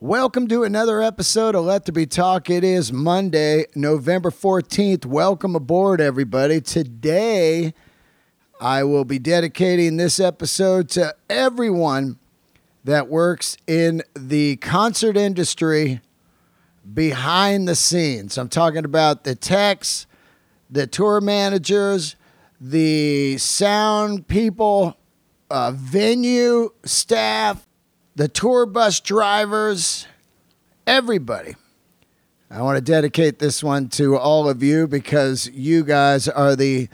Welcome to another episode of Let There Be Talk. It is Monday, November 14th. Welcome aboard, everybody. Today, I will be dedicating this episode to everyone that works in the concert industry behind the scenes. I'm talking about the techs, the tour managers, the sound people, uh, venue staff, the tour bus drivers, everybody. I want to dedicate this one to all of you because you guys are the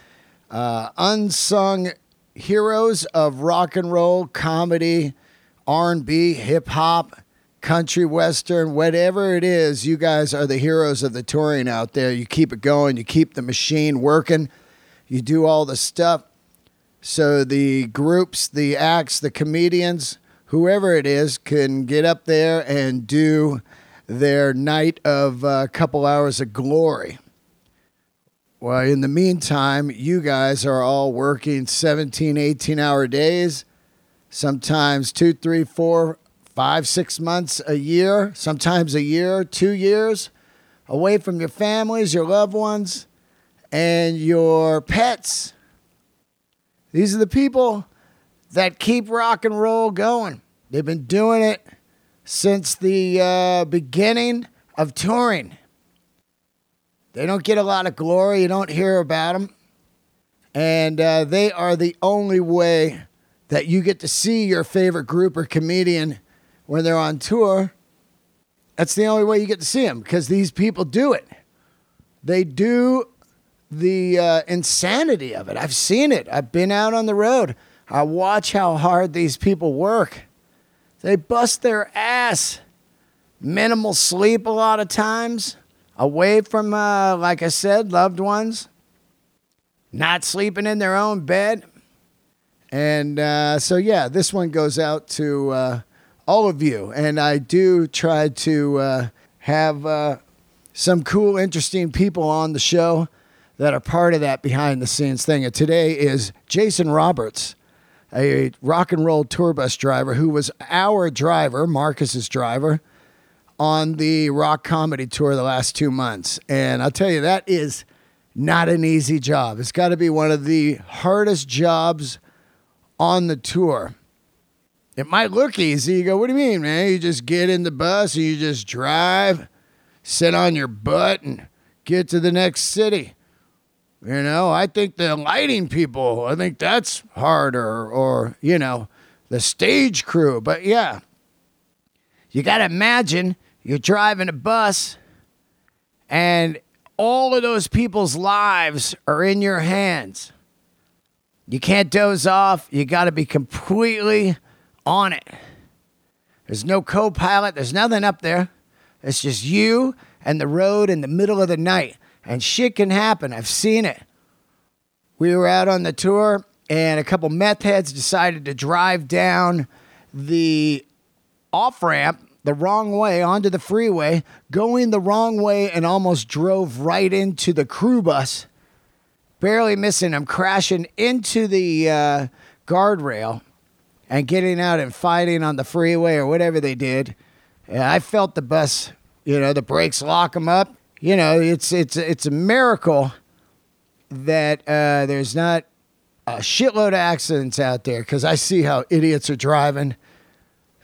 uh, unsung heroes of rock and roll, comedy, R&B, hip hop, country western, whatever it is. You guys are the heroes of the touring out there. You keep it going. You keep the machine working. You do all the stuff. So the groups, the acts, the comedians whoever it is can get up there and do their night of a couple hours of glory. Well, in the meantime, you guys are all working 17, 18 hour days, sometimes two, three, four, five, six months a year, sometimes a year, two years away from your families, your loved ones, and your pets. These are the people that keep rock and roll going. They've been doing it since the uh, beginning of touring. They don't get a lot of glory. You don't hear about them. And uh, they are the only way that you get to see your favorite group or comedian when they're on tour. That's the only way you get to see them because these people do it. They do the uh, insanity of it. I've seen it. I've been out on the road. I watch how hard these people work. They bust their ass. Minimal sleep a lot of times, away from, uh, like I said, loved ones, not sleeping in their own bed. And uh, so, yeah, this one goes out to uh, all of you. And I do try to uh, have uh, some cool, interesting people on the show that are part of that behind the scenes thing. And today is Jason Roberts a rock and roll tour bus driver who was our driver, Marcus's driver, on the rock comedy tour the last two months. And I'll tell you, that is not an easy job. It's got to be one of the hardest jobs on the tour. It might look easy. You go, what do you mean, man? You just get in the bus and you just drive, sit on your butt, and get to the next city. You know, I think the lighting people, I think that's harder, or, you know, the stage crew. But yeah, you got to imagine you're driving a bus and all of those people's lives are in your hands. You can't doze off. You got to be completely on it. There's no co pilot, there's nothing up there. It's just you and the road in the middle of the night and shit can happen. I've seen it. We were out on the tour, and a couple meth heads decided to drive down the off ramp the wrong way onto the freeway, going the wrong way, and almost drove right into the crew bus, barely missing them, crashing into the uh, guardrail and getting out and fighting on the freeway or whatever they did. And I felt the bus, you know, the brakes lock them up you know, it's it's it's a miracle that uh, there's not a shitload of accidents out there because I see how idiots are driving,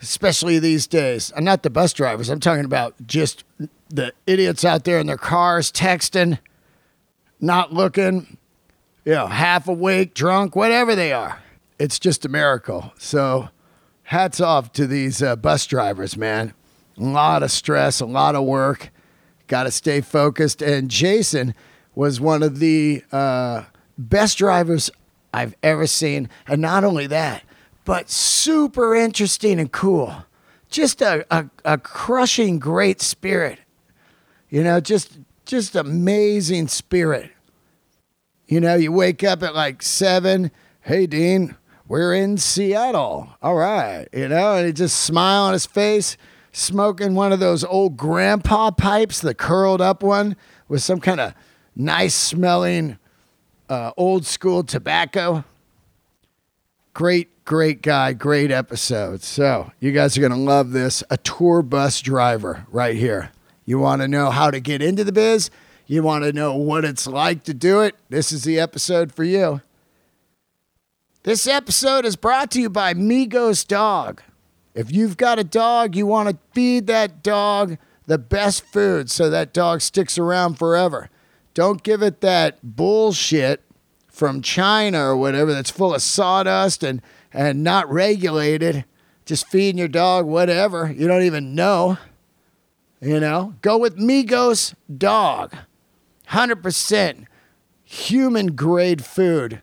especially these days. I'm not the bus drivers. I'm talking about just the idiots out there in their cars texting, not looking, you know, half awake, drunk, whatever they are. It's just a miracle. So, hats off to these uh, bus drivers, man. A lot of stress, a lot of work got to stay focused. And Jason was one of the uh, best drivers I've ever seen. And not only that, but super interesting and cool. Just a, a, a crushing great spirit. You know, just just amazing spirit. You know, you wake up at like seven. Hey, Dean, we're in Seattle. All right. You know, and he just smile on his face smoking one of those old grandpa pipes, the curled up one with some kind of nice smelling uh, old school tobacco. Great, great guy, great episode. So, you guys are going to love this. A tour bus driver right here. You want to know how to get into the biz? You want to know what it's like to do it? This is the episode for you. This episode is brought to you by Migos Dog. If you've got a dog, you want to feed that dog the best food so that dog sticks around forever. Don't give it that bullshit from China or whatever that's full of sawdust and, and not regulated. Just feeding your dog whatever you don't even know. You know, go with Migos Dog. 100% human grade food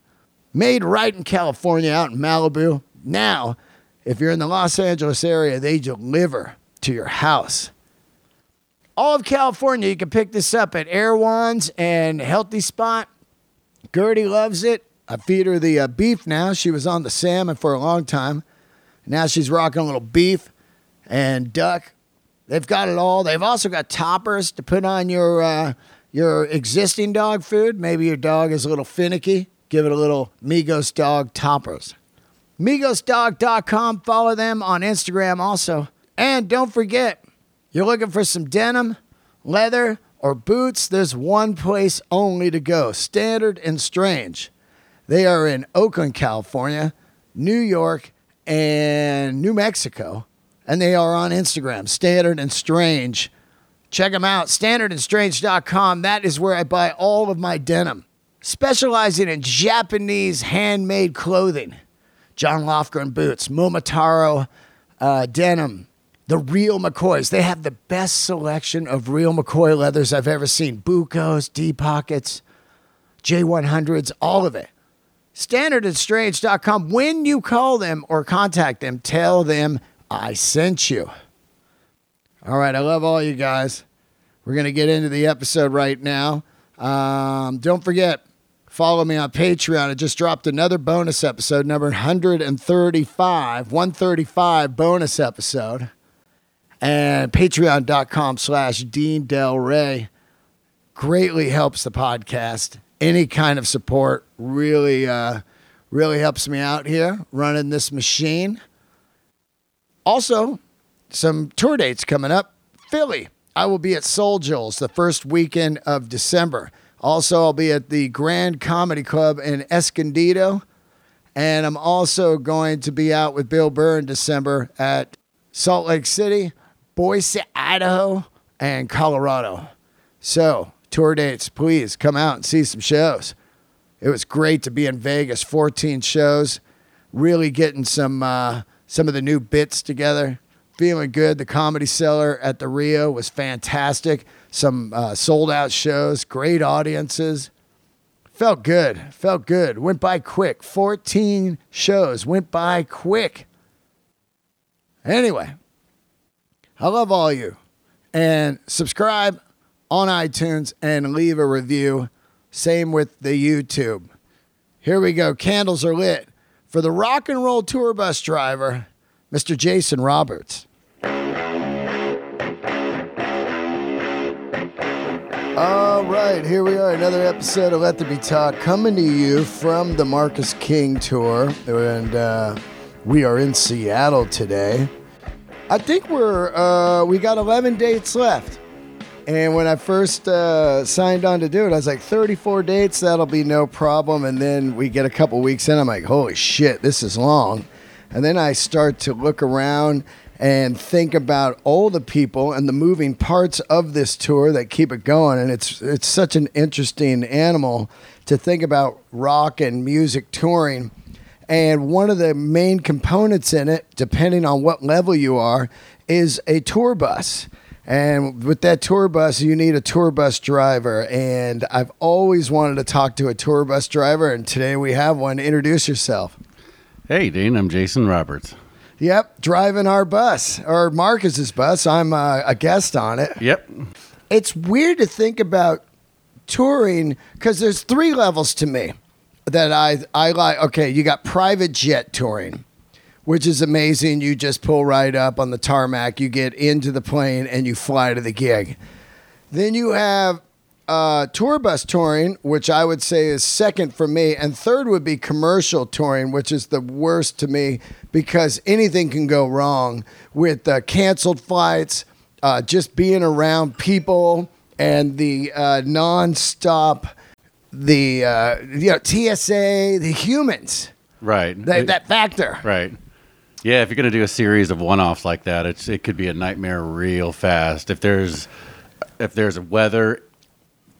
made right in California out in Malibu. Now, if you're in the Los Angeles area, they deliver to your house. All of California, you can pick this up at Erewhon's and Healthy Spot. Gertie loves it. I feed her the uh, beef now. She was on the salmon for a long time. Now she's rocking a little beef and duck. They've got it all. They've also got toppers to put on your uh, your existing dog food. Maybe your dog is a little finicky. Give it a little Migos Dog toppers. MigosDog.com. Follow them on Instagram also. And don't forget, you're looking for some denim, leather, or boots, there's one place only to go Standard and Strange. They are in Oakland, California, New York, and New Mexico. And they are on Instagram, Standard and Strange. Check them out, standardandstrange.com. That is where I buy all of my denim, specializing in Japanese handmade clothing. John Lofgren boots, Momotaro uh, denim, the real McCoys. They have the best selection of real McCoy leathers I've ever seen. Bucos, D pockets, J100s, all of it. Standardandstrange.com. When you call them or contact them, tell them I sent you. All right, I love all you guys. We're going to get into the episode right now. Um, don't forget, follow me on Patreon. I just dropped another bonus episode, number 135, 135 bonus episode. And patreon.com slash Dean Delray greatly helps the podcast. Any kind of support really, uh, really helps me out here running this machine. Also, some tour dates coming up. Philly, I will be at Soul Joel's the first weekend of December. Also, I'll be at the Grand Comedy Club in Escondido. And I'm also going to be out with Bill Burr in December at Salt Lake City, Boise, Idaho, and Colorado. So, tour dates, please come out and see some shows. It was great to be in Vegas, 14 shows, really getting some uh, some of the new bits together feeling good. The Comedy Cellar at the Rio was fantastic. Some uh, sold out shows, great audiences. Felt good. Felt good. Went by quick. 14 shows went by quick. Anyway, I love all you. And subscribe on iTunes and leave a review. Same with the YouTube. Here we go. Candles are lit for the rock and roll tour bus driver, Mr. Jason Roberts. All right, here we are, another episode of Let There Be Talk coming to you from the Marcus King Tour. And uh, we are in Seattle today. I think we're, uh, we got 11 dates left. And when I first uh, signed on to do it, I was like, 34 dates, that'll be no problem. And then we get a couple weeks in, I'm like, holy shit, this is long. And then I start to look around and think about all the people and the moving parts of this tour that keep it going. And it's it's such an interesting animal to think about rock and music touring. And one of the main components in it, depending on what level you are, is a tour bus. And with that tour bus, you need a tour bus driver. And I've always wanted to talk to a tour bus driver, and today we have one. Introduce yourself. Hey, Dean, I'm Jason Roberts. Yep, driving our bus or Marcus's bus. I'm uh, a guest on it. Yep. It's weird to think about touring because there's three levels to me that I I like. Okay, you got private jet touring, which is amazing. You just pull right up on the tarmac, you get into the plane, and you fly to the gig. Then you have uh, tour bus touring, which I would say is second for me, and third would be commercial touring, which is the worst to me because anything can go wrong with uh, canceled flights, uh, just being around people, and the uh, non-stop, the uh, you know TSA, the humans, Right. that, that factor. right. Yeah, if you're going to do a series of one-offs like that, it's it could be a nightmare real fast. If there's if there's weather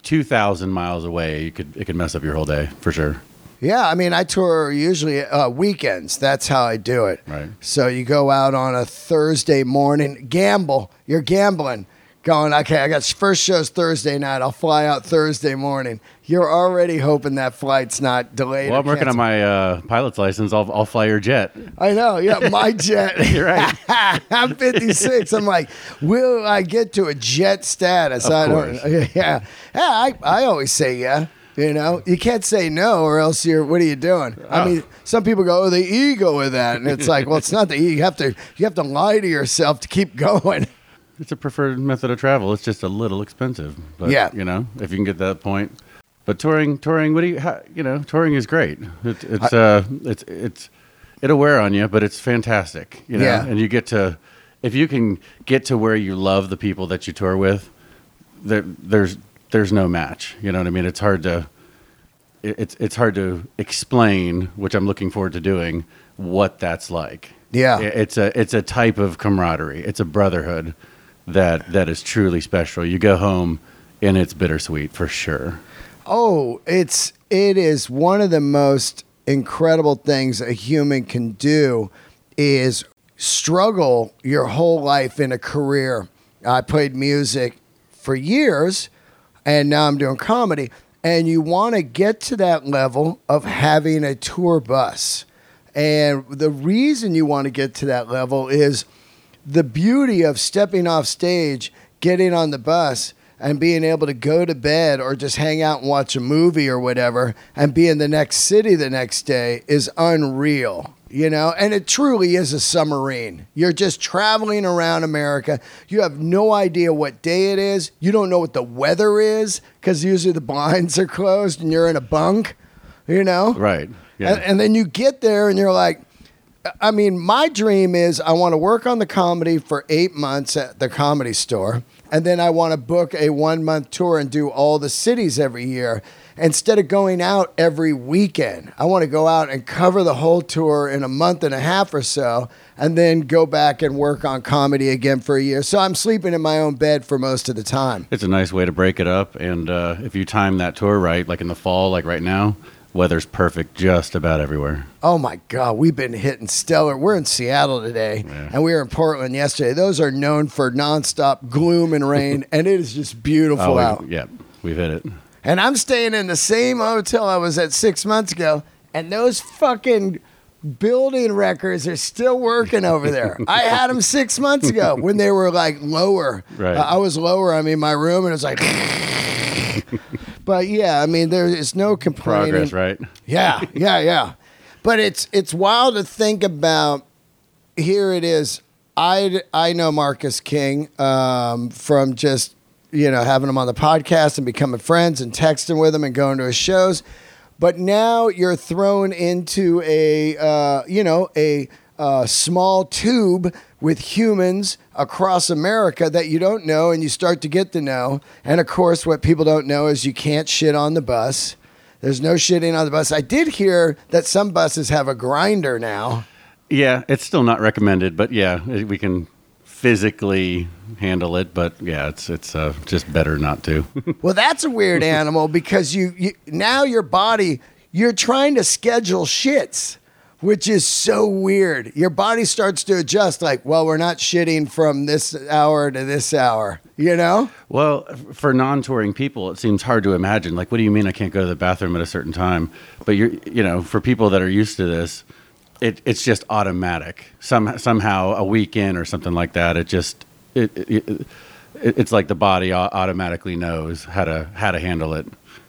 2000 miles away, you could it could mess up your whole day for sure. Yeah, I mean, I tour usually uh, weekends. That's how I do it. Right. So you go out on a Thursday morning, gamble. You're gambling, going, okay, I got first show's Thursday night. I'll fly out Thursday morning. You're already hoping that flight's not delayed. Well, I'm working on my uh, pilot's license. I'll I'll fly your jet. I know. Yeah, my jet. You're right. I'm 56. I'm like, will I get to a jet status? Of I course. don't. Yeah, yeah. I I always say yeah. You know, you can't say no, or else you're. What are you doing? I Oh. mean, some people go, "Oh, the ego with that," and it's like, well, it's not the ego. You have to you have to lie to yourself to keep going. It's a preferred method of travel. It's just a little expensive, but Yeah. you know, if you can get that point. But touring, touring, what do you, how, you know, touring is great. It, it's, uh, it's, it's, it'll wear on you, but it's fantastic, you know. Yeah. And you get to, if you can get to where you love the people that you tour with, there, there's, there's no match. You know what I mean? It's hard to, it's, it's hard to explain, which I'm looking forward to doing, what that's like. Yeah. It's a it's a type of camaraderie. It's a brotherhood that that is truly special. You go home and it's bittersweet for sure. Oh, it's it is one of the most incredible things a human can do is struggle your whole life in a career. I played music for years and now I'm doing comedy and you want to get to that level of having a tour bus. And the reason you want to get to that level is the beauty of stepping off stage, getting on the bus, and being able to go to bed or just hang out and watch a movie or whatever and be in the next city the next day is unreal. You know, and it truly is a submarine. You're just traveling around America. You have no idea what day it is. You don't know what the weather is because usually the blinds are closed and you're in a bunk, you know? Right. Yeah. And, and then you get there and you're like, I mean, my dream is I want to work on the comedy for eight months at the comedy store. And then I want to book a one month tour and do all the cities every year. Instead of going out every weekend, I want to go out and cover the whole tour in a month and a half or so, and then go back and work on comedy again for a year. So I'm sleeping in my own bed for most of the time. it's a nice way to break it up and uh, if you time that tour right, like in the fall, like right now, weather's perfect just about everywhere. Oh my God, we've been hitting stellar. We're in Seattle today, Yeah. and we were in Portland yesterday. Those are known for nonstop gloom and rain, and it is just beautiful we- out. yeah, we've hit it. And I'm staying in the same hotel I was at six months ago, and those fucking building records are still working over there. I had them six months ago when they were like lower. Right. Uh, I was lower. I mean, my room, and it was like. but yeah, I mean, there is no complaining. Progress, right? Yeah, yeah, yeah. But it's it's wild to think about. Here it is. I I know Marcus King um, from just you know having him on the podcast and becoming friends and texting with him and going to his shows. But now you're thrown into a uh, you know a uh, small tube with humans across America that you don't know and you start to get to know. And of course, what people don't know is you can't shit on the bus. There's no shitting on the bus. I did hear that some buses have a grinder now. Yeah, it's still not recommended, but yeah, we can physically handle it, but yeah, it's it's uh, just better not to. Well, that's a weird animal because you, you now your body you're trying to schedule shits, which is so weird. Your body starts to adjust like, well, we're not shitting from this hour to this hour, you know? Well, for non-touring people, it seems hard to imagine. Like, what do you mean I can't go to the bathroom at a certain time? But you're, you know, for people that are used to this, it, it's just automatic. Some somehow a weekend or something like that. It just it, it, it it's like the body automatically knows how to how to handle it.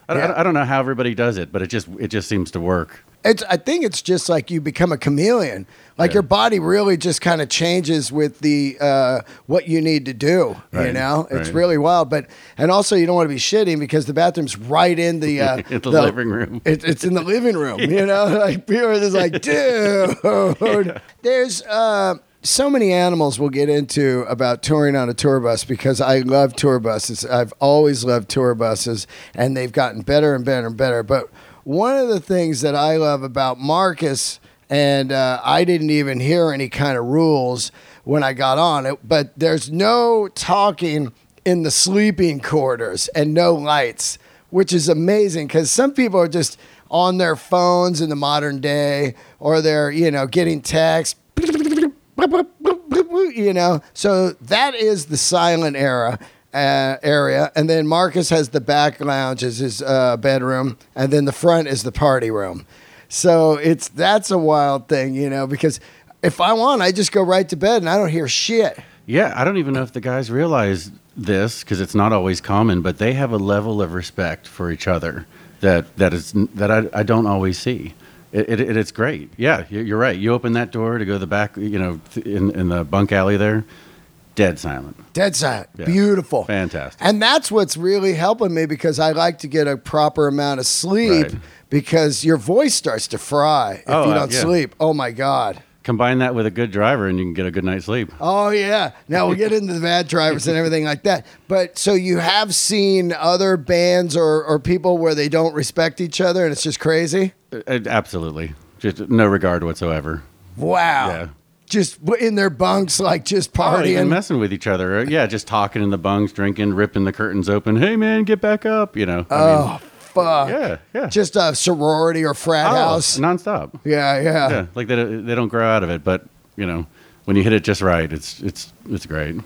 I, Yeah. I, I don't know how everybody does it, but it just it just seems to work. It's. I think it's just like you become a chameleon. Like Yeah. your body really just kind of changes with the uh, what you need to do. You Right, know, it's right. really wild. But and also you don't want to be shitting because the bathroom's right in the uh, In the living room. It, it's in the living room. You know, like people are just like, dude. There's uh, so many animals we'll get into about touring on a tour bus because I love tour buses. I've always loved tour buses, and they've gotten better and better and better. But one of the things that I love about Marcus, and uh, I didn't even hear any kind of rules when I got on it, but there's no talking in the sleeping quarters and no lights, which is amazing because some people are just on their phones in the modern day or they're, you know, getting text. You know, so that is the silent era uh, area, and then Marcus has the back lounge as his uh, bedroom, and then the front is the party room. So it's that's a wild thing, you know, because if I want, I just go right to bed and I don't hear shit. Yeah, I don't even know if the guys realize this because it's not always common, but they have a level of respect for each other that that is that I, I don't always see. It, it, it- it's great. Yeah, you- you're right. You open that door to go to the back, you know, in in the bunk alley there, dead silent. Dead silent. Yeah. Beautiful. Fantastic. And that's what's really helping me because I like to get a proper amount of sleep Right. because your voice starts to fry if Oh, you uh, don't yeah. sleep. Oh my God. Combine that with a good driver, and you can get a good night's sleep. Oh yeah. Now we'll get into the bad drivers and everything like that. But so you have seen other bands or, or people where they don't respect each other and it's just crazy? Uh, uh, absolutely, just no regard whatsoever. Wow. Yeah. Just in their bunks, like just Oh, partying. messing with each other. Yeah, just talking in the bunks, drinking, ripping the curtains open. Hey, man, get back up. You know. Oh fuck. mean, yeah, yeah. Just a sorority or frat Oh, house. nonstop. Yeah, yeah. Yeah, like they don't- they don't grow out of it, but you know, when you hit it just right, it's it's it's great.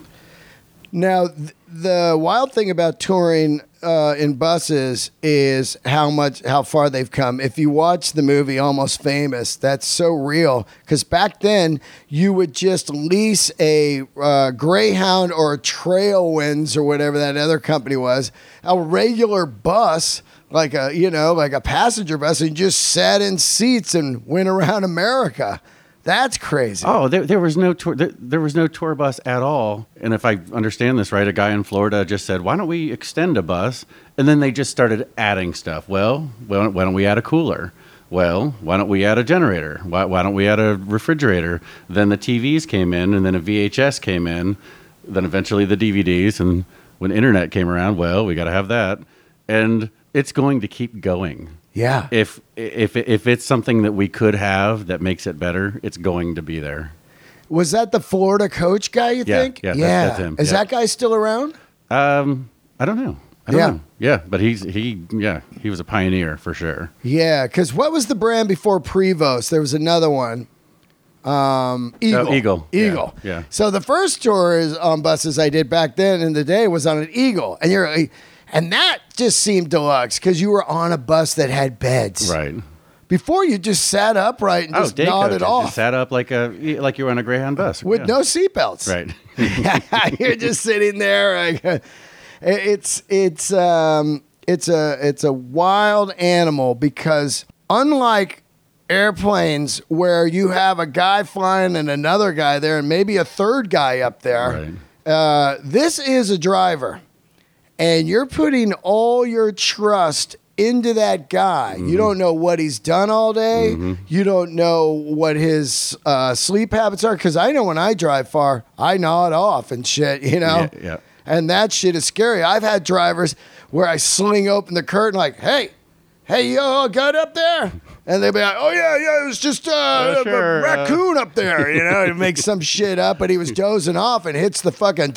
Now, th- the wild thing about touring uh, in buses is how much, how far they've come. If you watch the movie Almost Famous, that's so real. Because back then, you would just lease a uh, Greyhound or a Trailwinds or whatever that other company was, a regular bus. Like a you know like a passenger bus and just sat in seats and went around America. That's crazy. Oh, there, there was no tour. There, there was no tour bus at all. And if I understand this right, a guy in Florida just said, "Why don't we extend a bus?" And then they just started adding stuff. Well, why don't, why don't we add a cooler? Well, why don't we add a generator? Why, why don't we add a refrigerator? Then the TVs came in, and then a VHS came in, then eventually the DVDs, and when internet came around, well, we got to have that, and it's going to keep going yeah. if if if it's something that we could have that makes it better, it's going to be there. Was that the Florida coach guy? You Yeah, think? yeah, that- that's him, Is yeah. that guy still around? Um, I don't know. I don't Yeah. know. Yeah, but he's he yeah he was a pioneer for sure. Yeah, because what was the brand before Prevost? There was another one. Um, Eagle. Oh, Eagle. Eagle. yeah. So the first tours on buses I did back then in the day was on an Eagle, and you're, and that just seemed deluxe because you were on a bus that had beds. Right. Before you just sat upright and Oh, just day nodded coaches. off Just sat up like a like you were on a Greyhound bus with Yeah. no seatbelts. Right. You're just sitting there. Like, it's it's um it's a it's a wild animal because unlike airplanes where you have a guy flying and another guy there and maybe a third guy up there, uh, this is a driver, and you're putting all your trust into that guy. You don't know what he's done all day. You don't know what his uh, sleep habits are. Because I know when I drive far, I nod off and shit. You know. Yeah, yeah. And that shit is scary. I've had drivers where I sling open the curtain like, "Hey, hey, yo, got up there?" And they'll be like, "Oh yeah, yeah, it was just uh, a sure, uh." raccoon up there." You know, he makes some shit up, but he was dozing off and hits the fucking.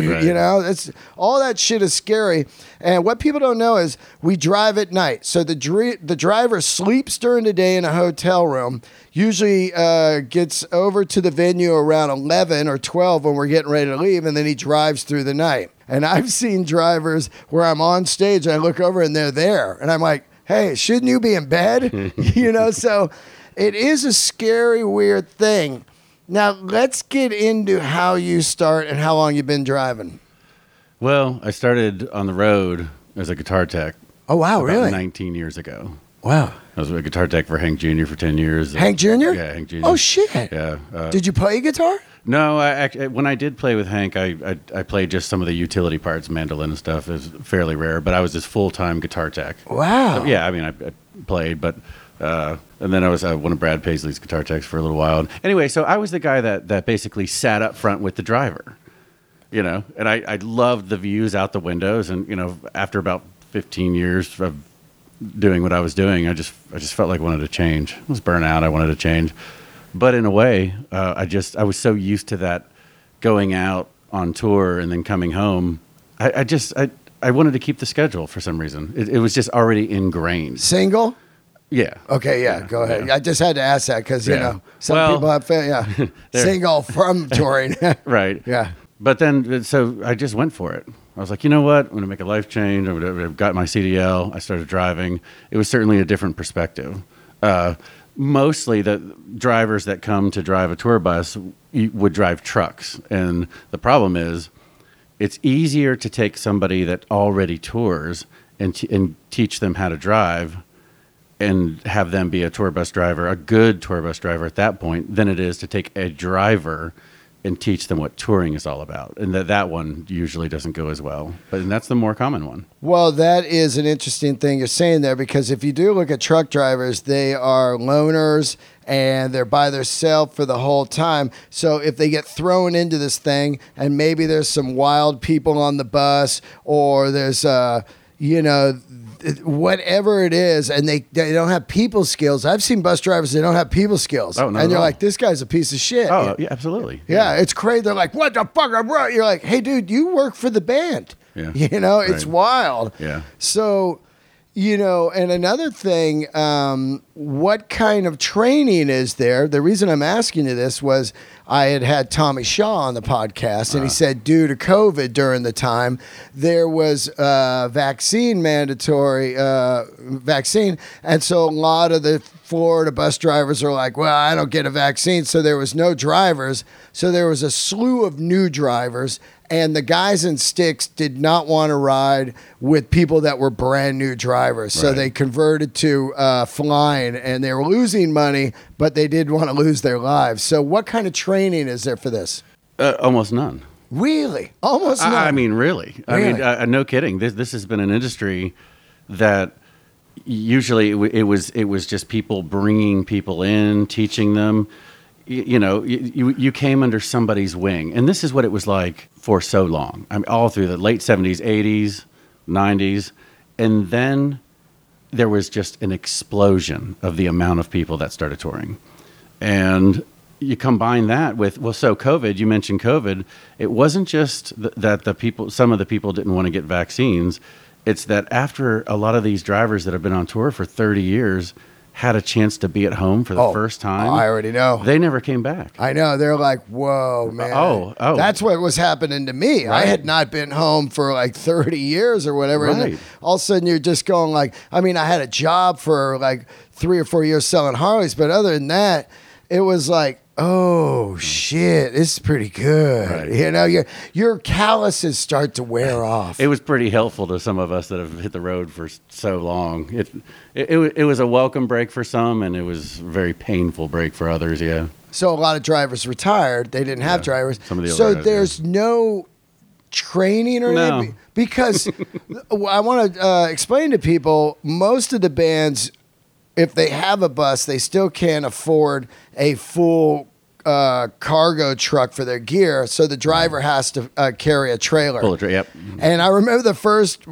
Right. You know, it's all that shit is scary. And what people don't know is we drive at night, so the the driver sleeps during the day in a hotel room. Usually uh, gets over to the venue around eleven or twelve when we're getting ready to leave, and then he drives through the night. And I've seen drivers where I'm on stage and I look over and they're there, and I'm like, "Hey, shouldn't you be in bed?" you know, so it is a scary, weird thing. Now let's get into how you start and how long you've been driving. Well, I started on the road as a guitar tech Oh wow, about really? 19 years ago. Wow. I was a guitar tech for Hank Jr. for 10 years. Hank Jr. Yeah, Hank Jr. Oh shit. Yeah. Uh, Did you play guitar? no, I, act- when I did play with Hank, I, I I played just some of the utility parts, mandolin and stuff. is fairly rare, but I was his full time guitar tech. Wow. Yeah, I mean, I, I played, but uh, and then I was uh, one of Brad Paisley's guitar techs for a little while. Anyway, so I was the guy that that basically sat up front with the driver, you know, and I I loved the views out the windows, and you know, after about 15 years of doing what I was doing, I just I just felt like I wanted to change. I was burnt out. I wanted to change, but in a way, uh, I just I was so used to that going out on tour and then coming home. I, I just I. I wanted to keep the schedule for some reason. It, it was just already ingrained. Single? Yeah. Okay, yeah, Yeah, go ahead. I just had to ask that because you Yeah. know some Well- people have fa- yeah There- single from touring. Right. yeah. But then, so I just went for it. I was like, you know what? I'm going to make a life change. I've got my CDL. I started driving. It was certainly a different perspective. Uh, mostly, the drivers that come to drive a tour bus would drive trucks. And the problem is, it's easier to take somebody that already tours and, t- and teach them how to drive and have them be a tour bus driver, a good tour bus driver at that point, than it is to take a driver and teach them what touring is all about. And that that one usually doesn't go as well. But and that's the more common one. Well, that is an interesting thing you're saying there because if you do look at truck drivers, they are loners and they're by themselves for the whole time. So if they get thrown into this thing and maybe there's some wild people on the bus or there's uh you know whatever it is and they, they don't have people skills. I've seen bus drivers they don't have people skills. Oh, and you're all. like this guy's a piece of shit. Oh, yeah, absolutely. Yeah, it's crazy. They're like, "What the fuck?" I'm right. You're like, "Hey, dude, you work for the band." Yeah. You know, it's Right. wild. Yeah. So, you know, and another thing, um, what kind of training is there? The reason I'm asking you this was I had had Tommy Shaw on the podcast, and he said due to COVID during the time, there was uh, vaccine mandatory uh, vaccine, and so a lot of the Florida bus drivers are like, "Well, I don't get a vaccine," so there was no drivers. So there was a slew of new drivers, and the guys in Styx did not want to ride with people that were brand new drivers. So Right. they converted to uh, flying, and they were losing money, but they did want to lose their lives. So what kind of training is there for this? Uh, almost none. Really, almost I, I mean, really. I mean, uh, no kidding. This this has been an industry that usually it, w- it was it was just people bringing people in, teaching them. You, you know, you, you came under somebody's wing, and this is what it was like for so long. I mean, all through the late seventies, eighties, nineties, and then there was just an explosion of the amount of people that started touring. And you combine that with, well, so COVID, you mentioned COVID. It wasn't just th- that the people, some of the people didn't want to get vaccines. It's that after a lot of these drivers that have been on tour for 30 years had a chance to be at home for the Oh, first time, I already know. they never came back. I know. They're like, whoa, oh, man. Oh, oh. That's what was happening to me. I had not been home for like 30 years or whatever. And Right. all of a sudden you're just going like, I mean, I had a job for like three or four years selling Harleys, but other than that, it was like, oh shit, this is pretty good. Right. You know, your your calluses start to wear off. It was pretty helpful to some of us that have hit the road for so long. It, it, it, it was a welcome break for some, and it was a very painful break for others. Yeah. So a lot of drivers retired. They didn't have Yeah, drivers. some of the so there's no training or No. anything because I want to uh, explain to people most of the bands, if they have a bus, they still can't afford a full. Uh, cargo truck for their gear, so the driver has to uh, carry a trailer. Pull the tra- yep. And I remember the first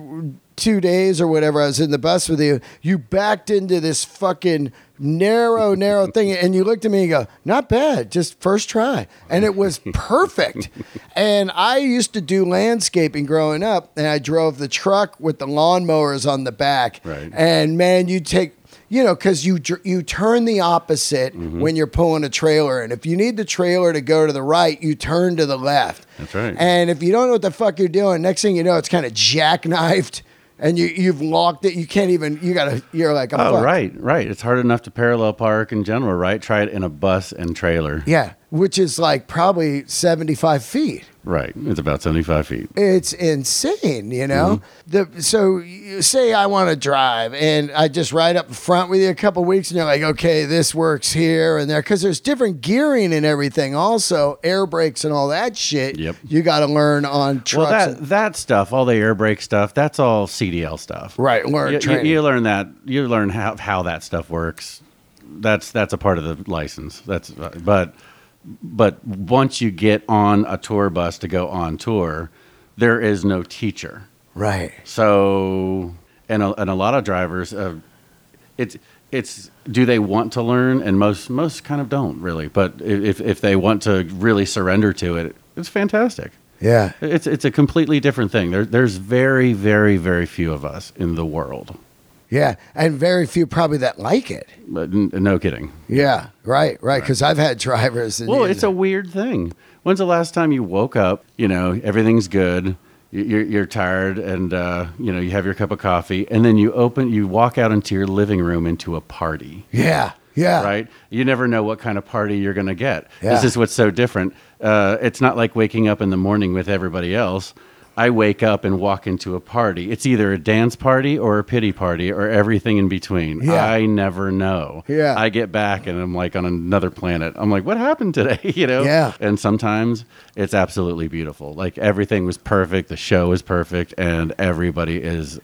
two days or whatever, I was in the bus with you. You backed into this fucking narrow, narrow thing, and you looked at me and go, "Not bad, just first try," and it was perfect. and I used to do landscaping growing up, and I drove the truck with the lawnmowers on the back. Right. And man, you take. You know, because you you turn the opposite Mm-hmm. when you're pulling a trailer, and if you need the trailer to go to the right, you turn to the left. That's right. And if you don't know what the fuck you're doing, next thing you know, it's kind of jackknifed, and you you've locked it. You can't even. You gotta. You're like, I'm Oh, fucked. right, right. It's hard enough to parallel park in general, right? Try it in a bus and trailer. Yeah, which is like probably 75 feet. Right. It's about 75 feet. It's insane, you know. Mm-hmm. The so you say I want to drive, and I just ride up front with you a couple weeks, and you're like, okay, this works here and there, because there's different gearing and everything. Also, air brakes and all that shit. Yep. You got to learn on trucks. Well, that that stuff, all the air brake stuff, that's all CDL stuff. right. Learn You, you, you learn that. You learn how how that stuff works. That's that's a part of the license. That's but but once you get on a tour bus to go on tour, there is no teacher. right. So, and a, and a lot of drivers, uh, it's it's do they want to learn? And most most kind of don't really. But if if they want to really surrender to it, it's fantastic. Yeah. It's it's a completely different thing. There, there's very very very few of us in the world. Yeah. And very few probably that like it. But n- no kidding. Yeah. Right. Right. Because I've had drivers. And Well, it's a weird thing. When's the last time you woke up? You know, everything's good. you- You're, you're tired, and uh, you know you have your cup of coffee, and then you open, you walk out into your living room into a party. yeah. Yeah. right? You never know what kind of party you're going to get. Yeah. This is what's so different. Uh, it's not like waking up in the morning with everybody else. I wake up and walk into a party. It's either a dance party or a pity party or everything in between. Yeah. I never know. Yeah. I get back and I'm like on another planet. I'm like, what happened today? you know? Yeah. And sometimes it's absolutely beautiful. Like everything was perfect. The show was perfect and everybody is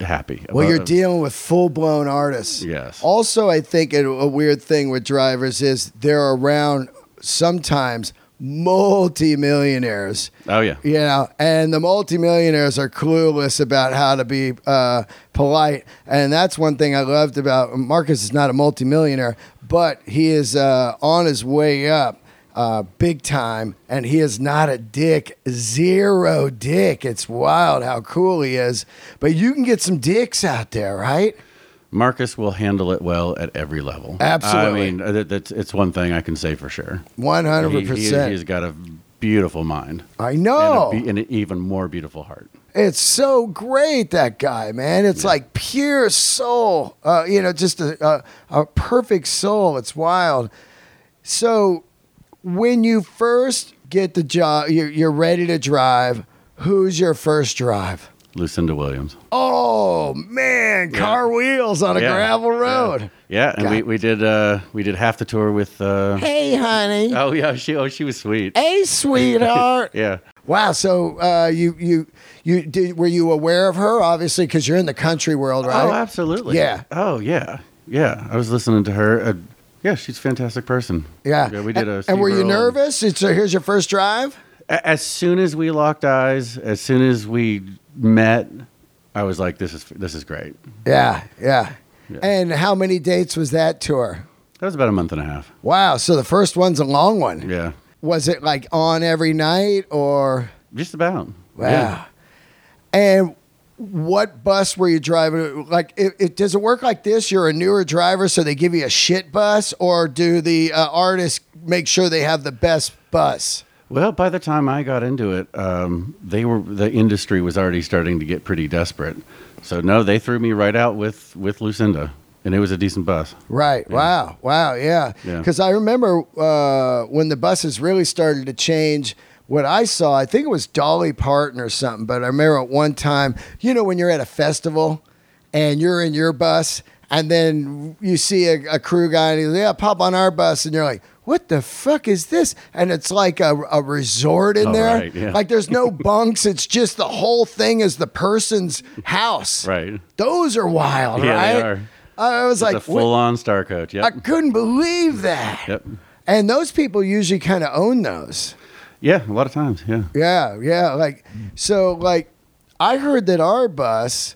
happy. Well, you're dealing with full blown artists. Yes. Also, I think a, a weird thing with drivers is they're around sometimes multi-millionaires. Oh, yeah. You know, and the multimillionaires are clueless about how to be uh, polite, and that's one thing I loved about Marcus. Is not a multimillionaire, but he is uh, on his way up, uh, big time, and he is not a dick. Zero dick. It's wild how cool he is. But you can get some dicks out there, right? Marcus will handle it well at every level. Absolutely. I mean, uh, that, that's, it's one thing I can say for sure. One hundred percent. has got a beautiful mind. I And, know. a, and an even more beautiful heart. It's so great that guy, man. It's like pure soul. Uh, you know, just a, a a perfect soul. It's wild. So, when you first get the job, you're, you're ready to drive. Who's your first drive? Lucinda Williams. Oh man, car wheels on a Yeah. gravel road. Yeah, and we, God. we did uh, we did half the tour with. Uh, Hey, honey. oh yeah, she oh she was sweet. Hey, sweetheart. Yeah. Wow. So uh, you you you did were you aware of her? Obviously, because you're in the country world, right? Oh, absolutely. Yeah. Oh yeah, yeah. I was listening to her. Uh, yeah, she's a fantastic person. Yeah. yeah we did a. And, and were you nervous? It's, so here's your first drive. As soon as we locked eyes, as soon as we met, I was like, "This is this is great." Yeah, yeah. Yeah. And how many dates was that tour? That was about a month and a half. Wow. So the first one's a long one. Yeah, Was it like on every night or? just about. Wow. Yeah. And what bus were you driving? Like, it, it does it work like this? You're a newer driver, so they give you a shit bus, or do the uh, artists make sure they have the best bus? Well, by the time I got into it, um, they were the industry was already starting to get pretty desperate. So no, they threw me right out with with Lucinda, and it was a decent bus. Right. Wow. Wow. Yeah. Yeah. Because I remember uh, when the buses really started to change. What I saw, I think it was Dolly Parton or something, but I remember at one time, you know, when you're at a festival and you're in your bus, and then you see a, a crew guy and he's like, "Yeah, pop on our bus," and you're like. What the fuck is this? And it's like a, a resort in Oh, there. right, yeah. Like there's no bunks. It's just the whole thing is the person's house. Right. Those are wild, Yeah, right? they are. I was It's like, a what- full on star coach. Yep. I couldn't believe that. yep. And those people usually kind of own those. Yeah, a lot of times. Yeah. Yeah, yeah. Like, so, like, I heard that our bus,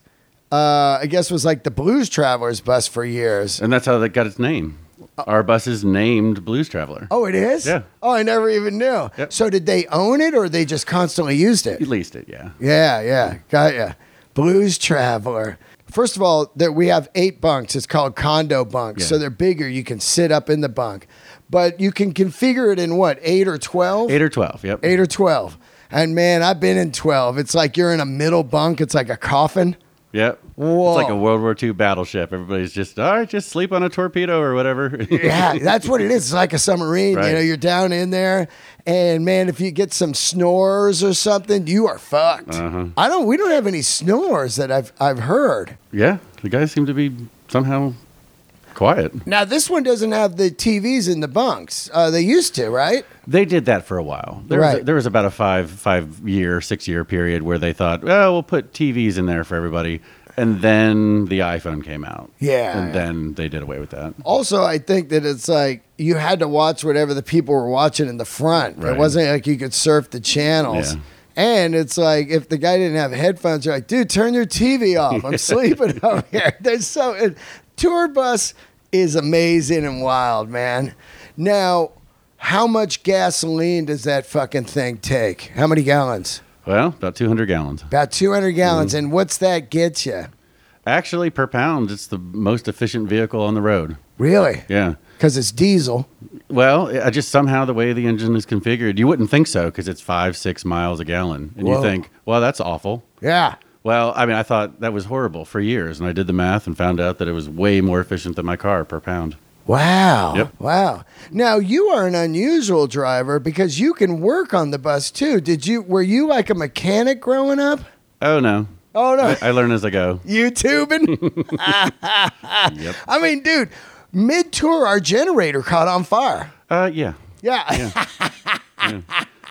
uh, I guess, was like the Blues Traveler's bus for years. And that's how that got its name. Uh, our bus is named Blues Traveler. Oh, it is? Yeah. Oh, I never even knew. Yep. So, did they own it or they just constantly used it? At least it, yeah. Yeah, yeah. Got ya. Blues Traveler. First of all, there, we have eight bunks. It's called condo bunks. Yeah. So they're bigger. You can sit up in the bunk. But you can configure it in what, eight or 12? Eight or 12. Yep. eight or 12. And man, I've been in 12. It's like you're in a middle bunk, it's like a coffin. Yep. Whoa. It's like a World War II battleship. Everybody's just all right. Just sleep on a torpedo or whatever. yeah, that's what it is. It's like a submarine. You know, you're down in there, and man, if you get some snores or something, you are fucked. Uh-huh. I don't. We don't have any snores that I've I've heard. yeah. The guys seem to be somehow quiet. Now this one doesn't have the TVs in the bunks. Uh, they used to, right? They did that for a while. There, was, Right. there was about a five five year, six year period where they thought, well, we'll put TVs in there for everybody, and then the iPhone came out. Yeah, and yeah. then they did away with that. Also, I think that it's like you had to watch whatever the people were watching in the front. Right. It wasn't like you could surf the channels. Yeah. And it's like if the guy didn't have headphones, you're like, dude, turn your TV off. I'm sleeping over here. There's so tour bus is amazing and wild, man. Now, how much gasoline does that fucking thing take? How many gallons? Well, about 200 gallons. About 200 gallons. Mm-hmm. And what's that get you? Actually, per pound, it's the most efficient vehicle on the road. Really? Yeah. Because it's diesel. Well, I just somehow the way the engine is configured, you wouldn't think so because it's five, six miles a gallon, and Whoa. you think, well, that's awful. Yeah. Well, I mean, I thought that was horrible for years, and I did the math and found out that it was way more efficient than my car per pound. Wow. Yep. Wow. Now you are an unusual driver because you can work on the bus too. Did you were you like a mechanic growing up? Oh no, Oh no. I, I learn as I go. YouTubing? Yep. I mean, dude, mid tour our generator caught on fire. Uh, yeah, Yeah.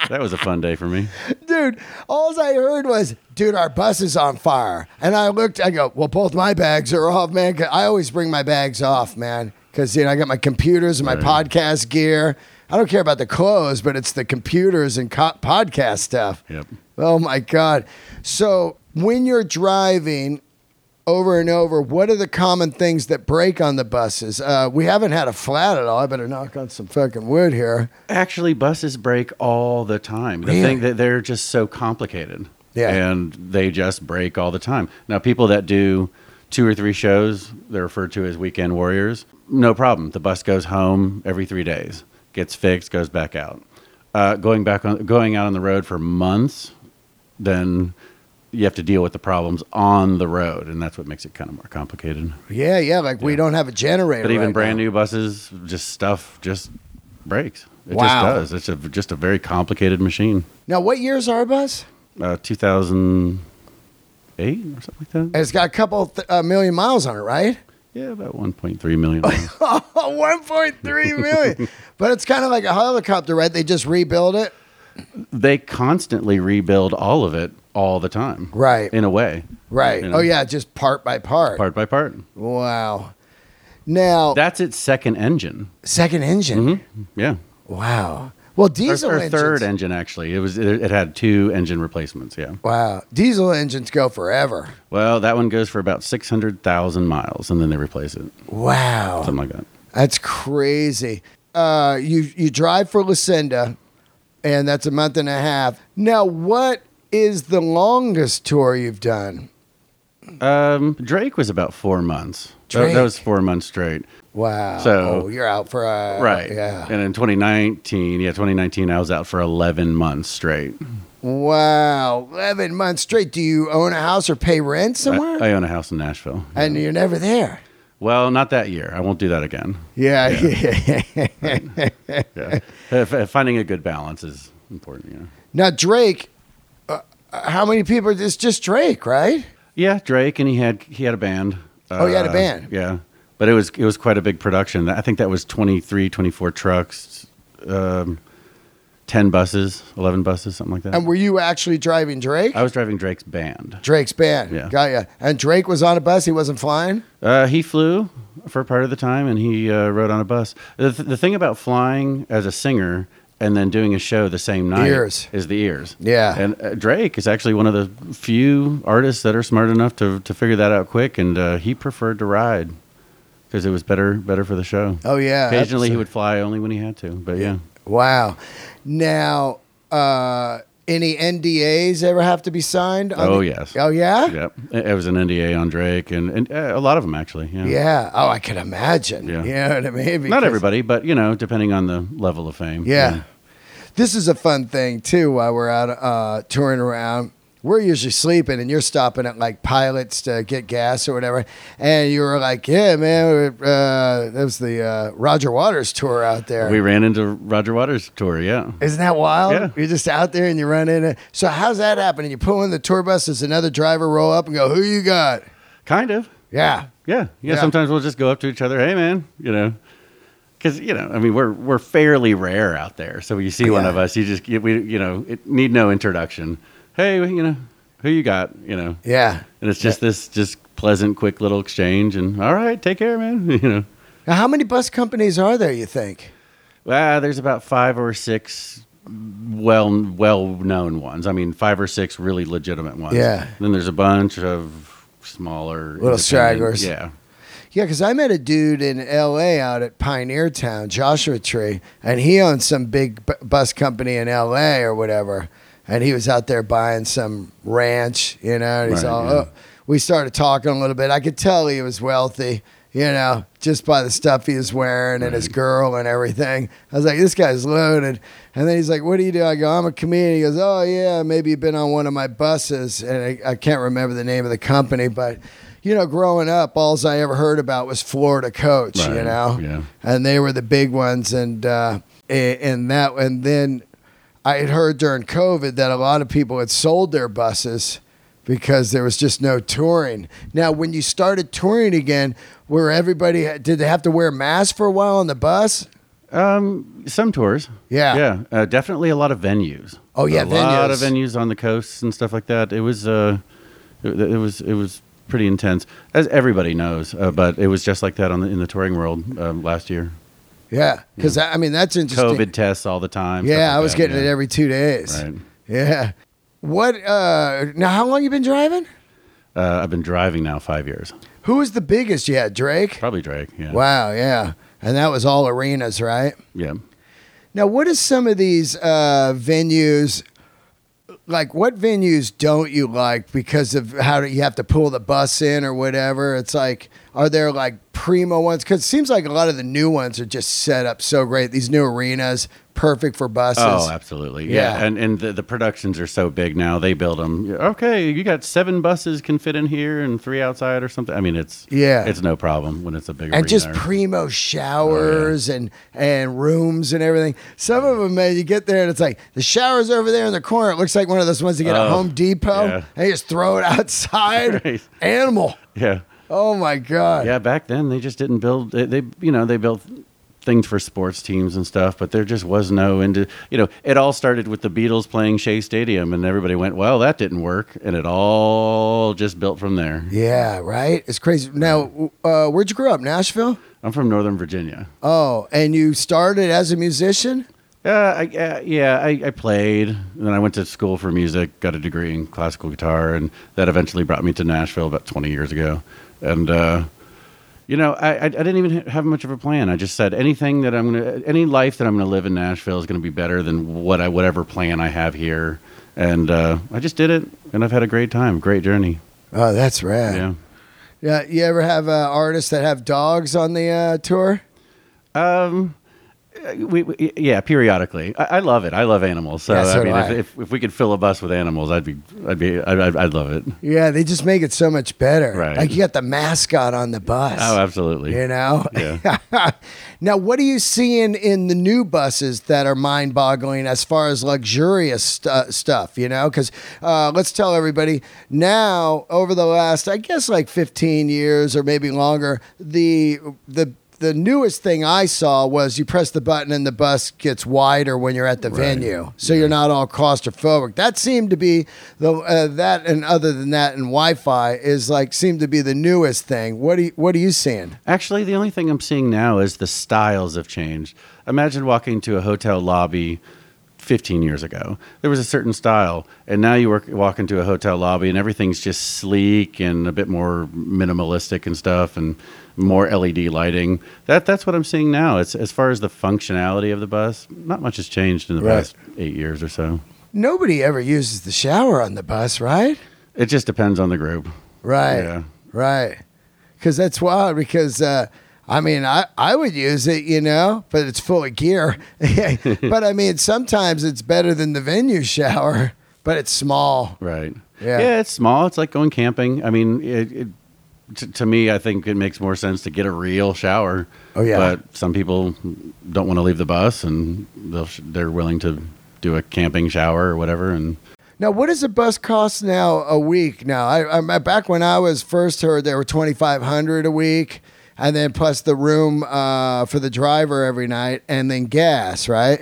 That was a fun day for me. dude, all I heard was, dude, our bus is on fire. And I looked, I go, well, both my bags are off, man. I always bring my bags off, man. Because, you know, I got my computers and my Right. podcast gear. I don't care about the clothes, but it's the computers and co- podcast stuff. Yep. Oh, my God. So when you're driving over and over, what are the common things that break on the buses? Uh, we haven't had a flat at all. I better knock on some fucking wood here. Actually, buses break all the time. The Really? thing that they're just so complicated. Yeah. And they just break all the time. Now, people that do two or three shows, they're referred to as weekend warriors. No problem. The bus goes home every three days, gets fixed, goes back out. Uh, going back on, going out on the road for months, then you have to deal with the problems on the road, and that's what makes it kind of more complicated. Yeah, yeah. Like we don't have a generator. But even right brand now. new buses, just stuff just breaks. It Wow. just does. It's a, just a very complicated machine. Now, what year's are our bus? Uh, 2008 or something like that. It's got a couple th- uh, million miles on it, right? Yeah, about 1.3 million. miles. 1.3 million. but it's kind of like a helicopter, right? They just rebuild it. They constantly rebuild all of it all the time. Right. In a way. Right. You know, Oh, yeah, just part by part. Part by part. Wow. Now, That's its second engine. second engine. Yeah. Wow. Well, Or, diesel or engines. third engine actually. It was it, it had two engine replacements, yeah. Wow. Diesel engines go forever. Well, that one goes for about 600,000 miles and then they replace it. Wow. Something like that. That's crazy. Uh, you you drive for Lucinda, and that's a month and a half. Now, what is the longest tour you've done? Um, Drake was about four months. That- Drake? That, was four months straight. Wow. So- oh, you're out for a right. Yeah. And in 2019, yeah, 2019, I was out for 11 months straight. Wow. Eleven months straight. Do you own a house or pay rent somewhere? I own a house in Nashville. and you're never there. Well, not that year. I won't do that again. Yeah. Yeah. F- finding a good balance is important. Yeah. now Drake. Uh, how many people? It's just Drake, right? Yeah, Drake, and he had he had a band. Oh, he had a Uh, band. Yeah, but it was it was quite a big production. I think that was 23, 24 trucks, um, ten buses, eleven buses, something like that. And were you actually driving Drake? I was driving Drake's band. Drake's band. Yeah. Got ya. And Drake was on a bus. He wasn't flying. Uh, he flew for part of the time, and he uh, rode on a bus. The, th- the thing about flying as a singer and then doing a show the same night Ears. is the ears. Yeah. And uh, Drake is actually one of the few artists that are smart enough to, to figure that out quick, and uh, he preferred to ride because it was better better for the show. Oh yeah. Occasionally, he would fly only when he had to, but yeah. Wow. Now, uh, any NDAs ever have to be signed? on Oh, the- yes. Oh yeah. Yep. It it was an NDA on Drake, and, and uh, a lot of them actually. Yeah. Yeah. Oh, I can imagine. Yeah. You know what I mean? Not everybody, but you know, depending on the level of fame. Yeah. This is a fun thing too. While we're out uh, touring around, we're usually sleeping and you're stopping at like pilots to get gas or whatever. And you were like, yeah, man, uh, that was the uh, Roger Waters tour out there. We ran into Roger Waters tour, yeah. Isn't that wild? Yeah. You're just out there and you run in. So how's that happening? You pull in the tour bus, does another driver roll up and go, who you got? Kind of. Yeah. Yeah. Yeah. Yeah. Sometimes we'll just go up to each other, hey man, you know. Because you know, I mean, we're we're fairly rare out there. So when you see one of us, you just we you know it need no introduction. Hey, you know, who you got? You know, Yeah. and it's just this just pleasant, quick little exchange. And all right, take care, man. You know, Now, how many bus companies are there, you think? well, there's about five or six well well known ones. I mean, five or six really legitimate ones. Yeah. Then there's a bunch of smaller Little stragglers. Yeah. Yeah, because I met a dude in L.A. out at Pioneer Town, Joshua Tree, and he owns some big bu- bus company in L.A. or whatever. And he was out there buying some ranch, you know. And he's Right, all, yeah. oh. we started talking a little bit. I could tell he was wealthy, you know, just by the stuff he was wearing and his girl and everything. I was like, this guy's loaded. And then he's like, what do you do? I go, I'm a comedian. He goes, oh, yeah, maybe you've been on one of my buses. And I, I can't remember the name of the company, but, you know, growing up, all I ever heard about was Florida Coach, you know? yeah. And they were the big ones. And, uh, and that, and then I had heard during COVID that a lot of people had sold their buses because there was just no touring. Now, when you started touring again, where everybody did they have to wear masks for a while on the bus? Um, some tours. Yeah. Yeah. Uh, definitely a lot of venues. Oh, yeah, a lot of venues. venues on the coasts and stuff like that. It was uh, it, it was it was pretty intense, as everybody knows. Uh, but it was just like that on the, in the touring world um, last year. Yeah, because I mean that's interesting. COVID tests all the time. stuff Yeah, like I was that, getting yeah. it every two days. Right. Yeah. What? uh Now, how long you been driving? Uh, I've been driving now five years. Who was the biggest yet? Drake. Probably Drake. Yeah. Wow. Yeah, and that was all arenas, right? Yeah. Now, what is some of these uh, venues? Like, what venues don't you like because of how do you have to pull the bus in or whatever? It's like, are there like primo ones? Because it seems like a lot of the new ones are just set up so great. These new arenas, perfect for buses. Oh, absolutely. Yeah. Yeah. And and the, the productions are so big now. They build them. Okay, you got seven buses can fit in here and three outside or something. I mean, it's Yeah. it's no problem when it's a big and just primo oh, showers and and rooms and everything. Some of them, man, you get there and it's like the shower's over there in the corner. It looks like one of those ones you get at Oh, Home Depot. yeah. You just throw it outside. Animal. yeah. Oh my god. Yeah, back then they just didn't build. They, they you know they built things for sports teams and stuff, but there just was no into. You know, it all started with the Beatles playing Shea Stadium, and everybody went, "Well, that didn't work," and it all just built from there. Yeah, right. It's crazy. Now, uh, where'd you grow up? Nashville. I'm from Northern Virginia. Oh, and you started as a musician. Uh, I, uh, yeah, I, I played, and then I went to school for music, got a degree in classical guitar, and that eventually brought me to Nashville about 20 years ago. And uh, you know, I, I, didn't even have much of a plan. I just said anything that I'm gonna, any life that I'm gonna live in Nashville is gonna be better than what I, whatever plan I have here. And uh, I just did it, and I've had a great time, great journey. Oh, that's rad. Yeah. Yeah. You ever have uh, artists that have dogs on the uh, tour? Um, we, we yeah, periodically. I, I love it. I love animals. So Yeah, so I mean, do if, if if we could fill a bus with animals, I'd be, I'd be, I'd, I'd, I'd love it. Yeah, they just make it so much better. Right. Like you got the mascot on the bus. Oh, absolutely. You know? Yeah. now, what are you seeing in the new buses that are mind boggling as far as luxurious stu- stuff, you know? Because uh, let's tell everybody now, over the last, I guess, like 15 years or maybe longer, the, the, the newest thing I saw was you press the button and the bus gets wider when you're at the Right. venue, so you're not all claustrophobic. That seemed to be the uh, that, and other than that, and Wi-Fi is like seemed to be the newest thing. What do you, what are you seeing? Actually, the only thing I'm seeing now is the styles have changed. Imagine walking to a hotel lobby 15 years ago. There was a certain style, and now you work, walk into a hotel lobby and everything's just sleek and a bit more minimalistic and stuff, and more LED lighting. That that's what I'm seeing now. It's as far as the functionality of the bus, not much has changed in the Right. past eight years or so. Nobody ever uses the shower on the bus, right? It just depends on the group. Right. Yeah. Right. Because that's wild. Because uh, I mean, I I would use it, you know, but it's full of gear. but I mean, sometimes it's better than the venue shower. but it's small. Right. Yeah. Yeah, it's small. It's like going camping. I mean, it, it to, to me, I think it makes more sense to get a real shower. Oh, yeah. But some people don't want to leave the bus, and they'll, they're willing to do a camping shower or whatever. And Now, what does a bus cost now a week? Now, I, I back when I was first heard, they were twenty five hundred a week, and then plus the room uh, for the driver every night, and then gas, right?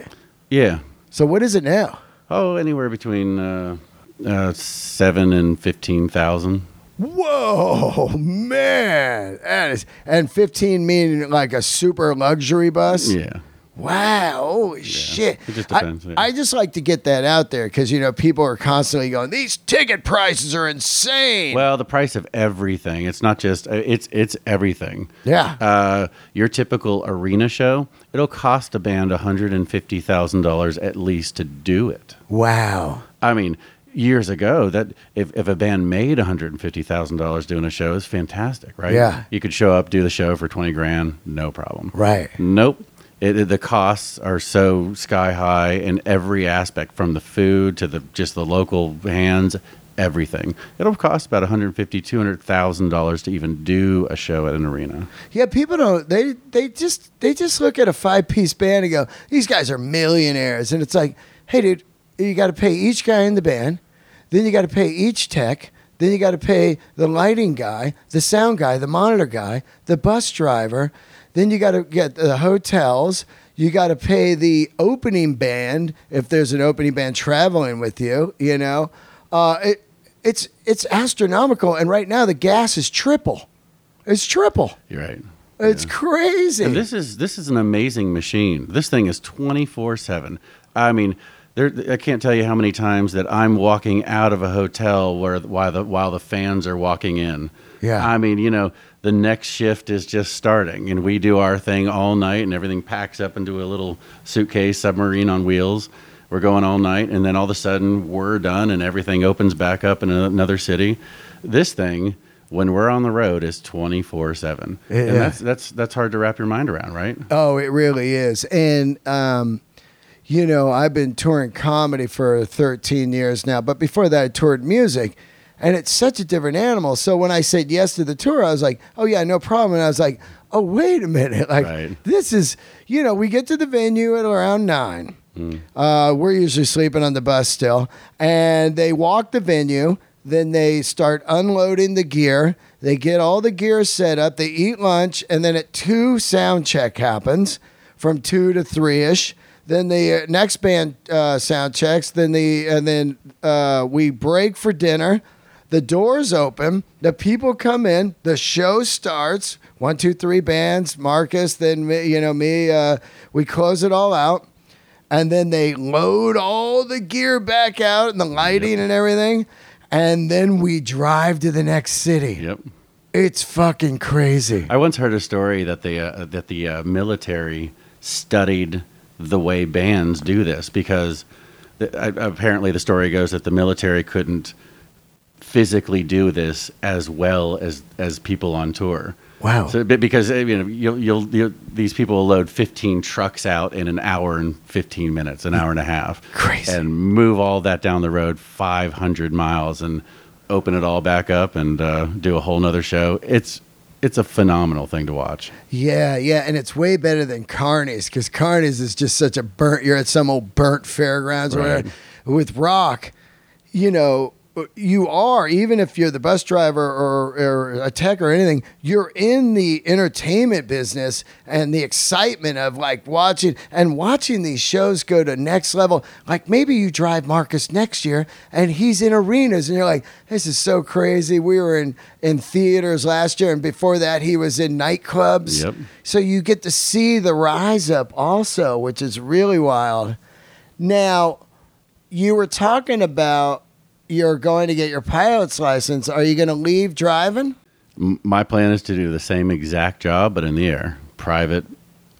yeah, So, what is it now? oh, anywhere between uh, uh, seven and fifteen thousand. Whoa, man! That is, and fifteen meaning like a super luxury bus. Yeah. Wow, holy shit. it just I- yeah. I, just like to get that out there because, you know, people are constantly going, these ticket prices are insane. Well, the price of everything. It's not just. uh, It's it's everything. yeah. Uh, your typical arena show, it'll cost a band $150,000 at least to do it. wow. I mean, years ago, that if, if a band made $150,000 doing a show is fantastic, right? Yeah. You could show up, do the show for 20 grand, no problem. Right. Nope. It, it- the costs are so sky high in every aspect, from the food to the just the local hands, everything. It'll cost about $150,000, $200,000 to even do a show at an arena. Yeah, people don't they they just they just look at a five piece band and go, These guys are millionaires. And it's like, hey dude, you gotta pay each guy in the band, then you gotta pay each tech, then you gotta pay the lighting guy, the sound guy, the monitor guy, the bus driver, then you gotta get the hotels, you gotta pay the opening band if there's an opening band traveling with you, you know. Uh, it, it's it's astronomical, and right now the gas is triple. It's triple. You're right. It's crazy. And this is this is an amazing machine. This thing is twenty four seven. I mean, there I can't tell you how many times that I'm walking out of a hotel where while the while the fans are walking in. Yeah. I mean, you know, the next shift is just starting, and we do our thing all night, and everything packs up into a little suitcase submarine on wheels. We're going all night, and then all of a sudden we're done, and everything opens back up in another city. This thing. When we're on the road, is twenty four seven, and that's that's that's hard to wrap your mind around, right? oh, it really is. And um, you know, I've been touring comedy for 13 years now, but before that, I toured music. And it's such a different animal. So when I said yes to the tour, I was like, "Oh yeah, no problem." And I was like, "Oh wait a minute, like Right. this is, you know, we get to the venue at around nine. Uh, we're usually sleeping on the bus still, and they walk the venue. Then they start unloading the gear. They get all the gear set up. They eat lunch, and then at two, sound check happens from two to three ish. Then the uh, next band uh, sound checks. Then the and then uh, we break for dinner. The doors open. The people come in. The show starts. One, two, three bands. Marcus. Then me, you know me. Uh, we close it all out, and then they load all the gear back out and the lighting and everything, and then we drive to the next city. Yep. It's fucking crazy. I once heard a story that the uh, that the uh, military studied the way bands do this because apparently the story goes that the military couldn't physically do this as well as as people on tour. Wow. So because you know you'll, you'll, you'll these people will load 15 trucks out in an hour and 15 minutes, an hour and a half, Crazy. and move all that down the road 500 miles and open it all back up and uh, do a whole nother show. It's it's a phenomenal thing to watch. Yeah, yeah, and it's way better than Carney's because Carney's is just such a burnt. You're at some old burnt fairgrounds or Right. whatever. With rock, you know, you are even if you're the bus driver or, or a tech or anything, you're in the entertainment business and the excitement of like watching and watching these shows go to next level. Like maybe you drive Marcus next year and he's in arenas and you're like, this is so crazy. We were in in theaters last year and before that he was in nightclubs. Yep. So you get to see the rise up also, which is really wild. Now, you were talking about you're going to get your pilot's license. Are you going to leave driving? M- my plan is to do the same exact job, but in the air, private,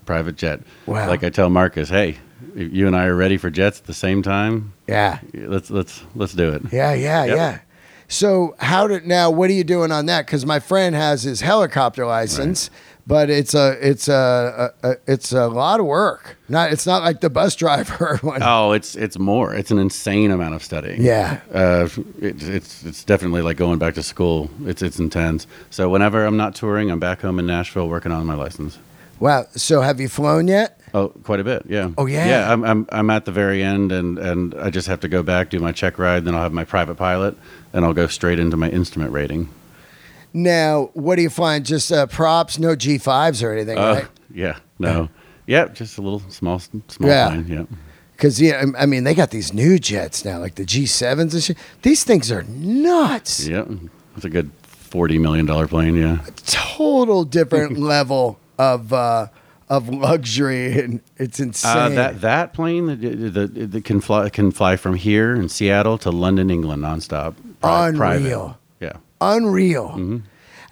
private jet. Wow. Like I tell Marcus, hey, you and I are ready for jets at the same time. Yeah. Let's let's let's do it. Yeah, yeah, Yep. yeah. So how did now? What are you doing on that? Because my friend has his helicopter license, but it's a it's a, a, a it's a lot of work. Not it's not like the bus driver one. Oh, it's it's more. It's an insane amount of studying. Yeah. uh, it, it's it's definitely like going back to school. It's it's intense. So whenever I'm not touring, I'm back home in Nashville working on my license. Wow. So have you flown yet? Oh, quite a bit. Yeah. Oh, yeah? Yeah. I'm I'm I'm at the very end, and and I just have to go back do my check ride. Then I'll have my private pilot, and I'll go straight into my instrument rating. Now, what do you find? Just uh, props, no G fives or anything, Uh, right? Yeah. No. Yeah. Just a little small small Yeah. plane. Yeah. Because yeah, I mean they got these new jets now, like the G sevens and shit. These things are nuts. Yeah. It's a good forty million dollar plane. Yeah. Total different level of uh, of luxury, and it's insane. Uh, that that plane that, that, that can fly can fly from here in Seattle to London, England, nonstop. Pri- private. Unreal. Yeah, Unreal. Mm-hmm.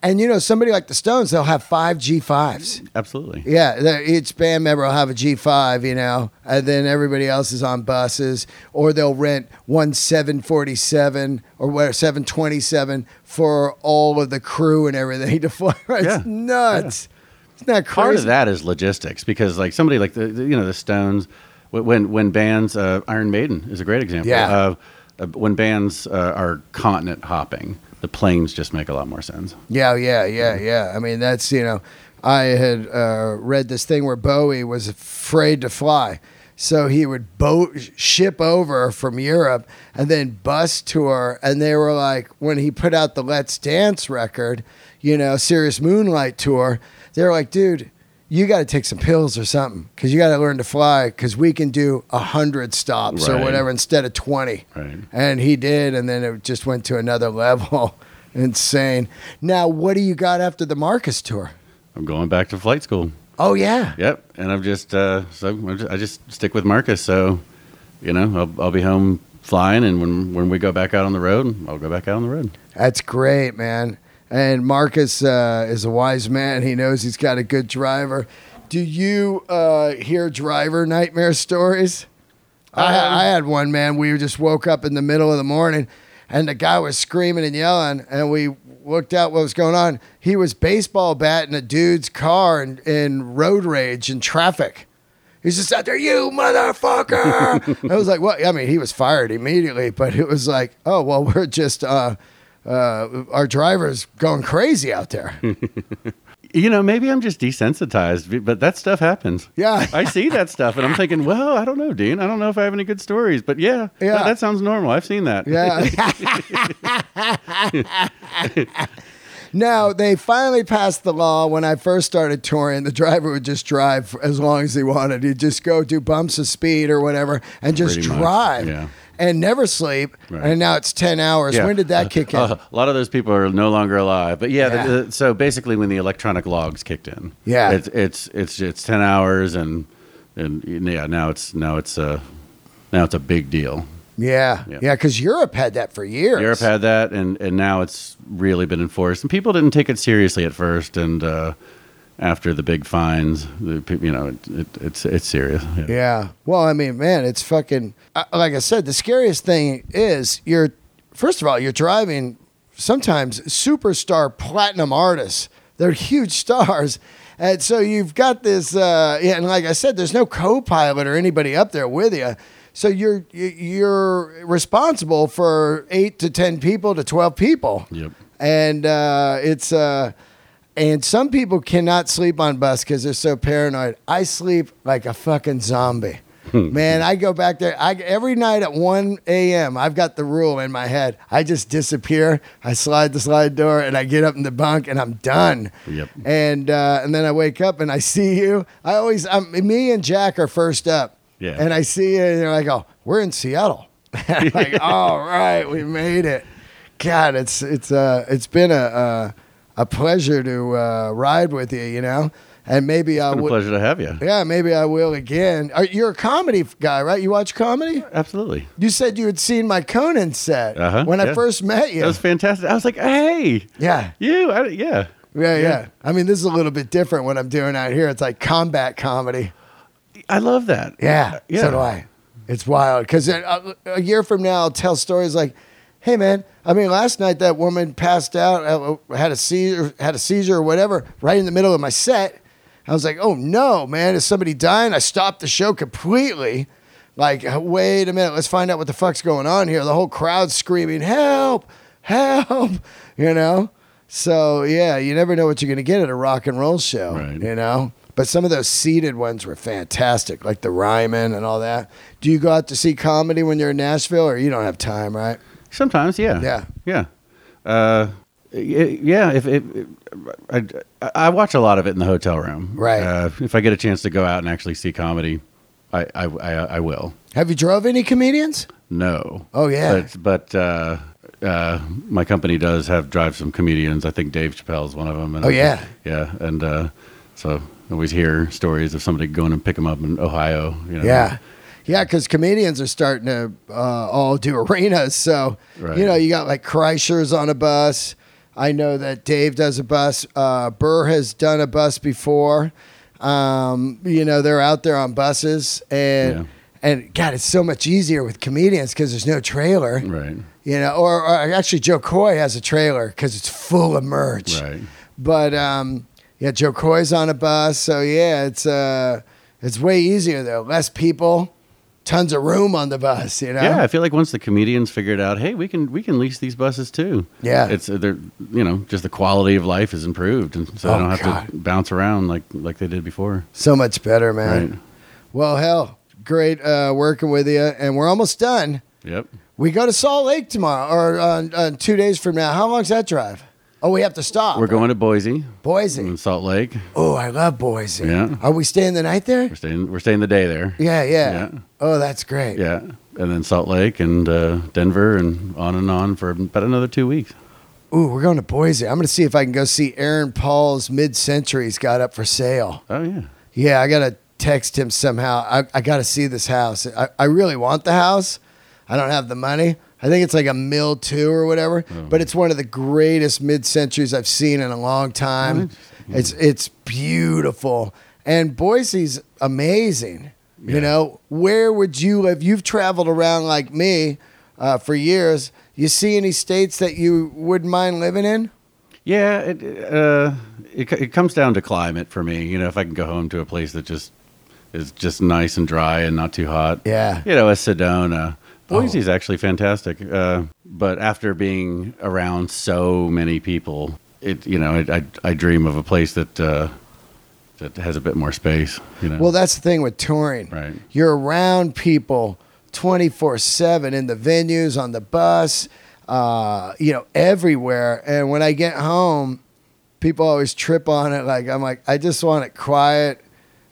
And you know, somebody like the Stones, they'll have five G fives. absolutely. Yeah, each band member will have a G5, you know, and then everybody else is on buses, or they'll rent one 747 or what 727 for all of the crew and everything to fly. It's Yeah. nuts. It's not crazy. Part of that is logistics because like somebody like the, you know the Stones when when bands uh, Iron Maiden is a great example. Yeah. Uh, when bands uh, are continent hopping, the planes just make a lot more sense. Yeah, yeah, yeah, yeah. I mean, that's you know, I had uh, read this thing where Bowie was afraid to fly, so he would boat ship over from Europe and then bus tour. And they were like, when he put out the Let's Dance record, you know, Serious Moonlight tour, they were like, dude. You got to take some pills or something because you got to learn to fly because we can do a hundred stops or whatever instead of twenty. Right. And he did, and then it just went to another level. Insane. Now, what do you got after the Marcus tour? I'm going back to flight school. Oh yeah, Yep, and I'm just uh, so I'm just, I just stick with Marcus. So, you know, I'll, I'll be home flying, and when when we go back out on the road, I'll go back out on the road. that's great, man. And Marcus uh, is a wise man. He knows he's got a good driver. Do you uh, hear driver nightmare stories? I, I had one, man. We just woke up in the middle of the morning, and the guy was screaming and yelling, and we looked out what was going on. He was baseball batting a dude's car in, in road rage in traffic. He's just out there, you motherfucker. I was like, what? I mean, he was fired immediately, but it was like, oh, well, we're just, uh, uh, our driver's going crazy out there. You know, maybe I'm just desensitized, but that stuff happens. Yeah. I see that stuff, and I'm thinking, well, I don't know, Dean. I don't know if I have any good stories, but yeah, Yeah. that, that sounds normal. I've seen that. Yeah. now, they finally passed the law when I first started touring. The driver would just drive as long as he wanted. He'd just go do bumps of speed or whatever and just Pretty much, drive yeah. And never sleep. Right. And now it's 10 hours. Yeah. When did that kick in? Uh, a lot of those people are no longer alive, but yeah. Yeah. The, the, so basically, when the electronic logs kicked in, Yeah. it's it's it's it's ten hours, and and yeah, now it's now it's uh now it's a big deal. yeah. Yeah. Yeah. Because Europe had that for years. Europe had that, and and now it's really been enforced, and people didn't take it seriously at first, and uh, after the big fines, the, you know, it, it, it's it's serious. Yeah. Yeah. Well, I mean, man, it's fucking. Like I said, the scariest thing is you're. First of all, you're driving sometimes superstar platinum artists. They're huge stars, and so you've got this. Uh, yeah, and like I said, there's no co-pilot or anybody up there with you. So you're you- you're responsible for eight to ten people to twelve people. Yep. And uh, it's uh, and some people cannot sleep on bus because they're so paranoid. I sleep like a fucking zombie. Man, I go back there. I every night at one a.m. I've got the rule in my head. I just disappear. I slide the slide door and I get up in the bunk and I'm done. Yep. And uh, and then I wake up and I see you. I always, um, me and Jack are first up. Yeah. And I see you and I go, we're in Seattle. Like, all right, we made it. God, it's it's uh it's been a uh, a pleasure to uh, ride with you, you know, and maybe I a pleasure to have you. Yeah, maybe I will again. Are, you're a comedy f- guy, right? You watch comedy? Absolutely. You said you had seen my Conan set Uh-huh, when I yeah. first met you. That was fantastic. I was like, hey, yeah. you, I, yeah. yeah, yeah, I mean, this is a little bit different what I'm doing out here. It's like combat comedy. I love that. Yeah, Yeah. so do I. It's wild because a, a year from now, I'll tell stories like, "Hey, man, I mean, last night that woman passed out, uh, had a seizure, had a seizure or whatever, right in the middle of my set. I was like, "Oh no, man! Is somebody dying?" I stopped the show completely. Like, wait a minute, let's find out what the fuck's going on here. The whole crowd screaming, "Help! Help!" You know. So yeah, you never know what you're gonna get at a rock and roll show. Right. You know. But some of those seated ones were fantastic, like the Ryman and all that. Do you go out to see comedy when you're in Nashville, or you don't have time, right? Sometimes, yeah, Yeah. yeah, uh, y- yeah. If, if, I, I watch a lot of it in the hotel room, Right. Uh, if I get a chance to go out and actually see comedy, I, I, I, I will. Have you drove any comedians? No. Oh, yeah. But but uh, uh, my company does have drive some comedians. I think Dave Chappelle is one of them. And Oh, yeah. Yeah, and uh, so I always hear stories of somebody going and pick them up in Ohio. You know. Yeah. Yeah, because comedians are starting to uh, all do arenas. So, Right. you know, you got like Kreischer's on a bus. I know that Dave does a bus. Uh, Burr has done a bus before. Um, you know, they're out there on buses. And, Yeah. and God, it's so much easier with comedians because there's no trailer. Right. You know, or, or actually, Jo Koy has a trailer because it's full of merch. Right. But um, yeah, Jo Koy's on a bus, so yeah, it's uh, it's way easier though. Less people, tons of room on the bus. You know. Yeah, I feel like once the comedians figured out, hey, we can we can lease these buses too. Yeah. it's uh, they're you know just the quality of life is improved, and so Oh, they don't have God. to bounce around like like they did before. So much better, man. Right. Well, hell, great uh, working with you, and we're almost done. Yep. We go to Salt Lake tomorrow, or uh, uh, two days from now. How long's that drive? Oh, we have to stop. We're going to Boise Boise. and Salt Lake. Oh, I love Boise. Yeah. Are we staying the night there? We're staying we're staying the day there. Yeah, yeah. Yeah. Oh, that's great. Yeah, and then Salt Lake and uh, Denver and on and on for about another two weeks. Ooh, we're going to Boise. I'm going to see if I can go see Aaron Paul's Mid Centuries got up for sale. Oh yeah. Yeah, I got to text him somehow. I, I got to see this house. I, I really want the house. I don't have the money. I think it's like a mill two or whatever, but it's one of the greatest mid centuries I've seen in a long time. It's it's beautiful, and Boise's amazing. You know, where would you live? You've traveled around like me uh, for years. You see any states that you wouldn't mind living in? Yeah, it, uh, it it comes down to climate for me. You know, if I can go home to a place that just is just nice and dry and not too hot. Yeah. You know, a Sedona. Oh. Boise's actually fantastic. Uh, but after being around so many people, it you know, I I, I dream of a place that uh, that has a bit more space. You know. Well, that's the thing with touring. Right. You're around people 24 7 in the venues, on the bus, uh, you know, everywhere. And when I get home, people always trip on it. Like, I'm like, I just want it quiet.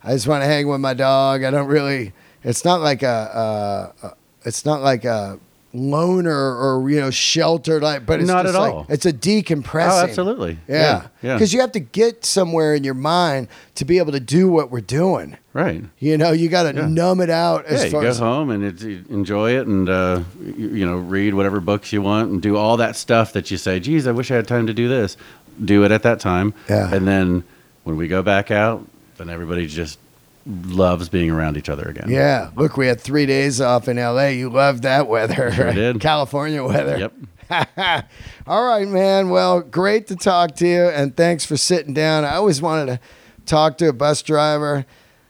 I just want to hang with my dog. I don't really, it's not like a, a, a it's not like a loner or, you know, sheltered, like, but it's Not just at like, all. it's a decompressing. Oh, absolutely. Yeah. Yeah, yeah. Because you have to get somewhere in your mind to be able to do what we're doing. right. You know, you got to Yeah. numb it out as yeah, you go as home and enjoy it and uh, you, you know read whatever books you want and do all that stuff that you say, "Geez, I wish I had time to do this." Do it at that time, Yeah. and then when we go back out, then everybody just loves being around each other again. Yeah, look, we had three days off in LA. You loved that weather, Sure right? did. California weather. Yep. All right, man. Well, great to talk to you, and thanks for sitting down. I always wanted to talk to a bus driver,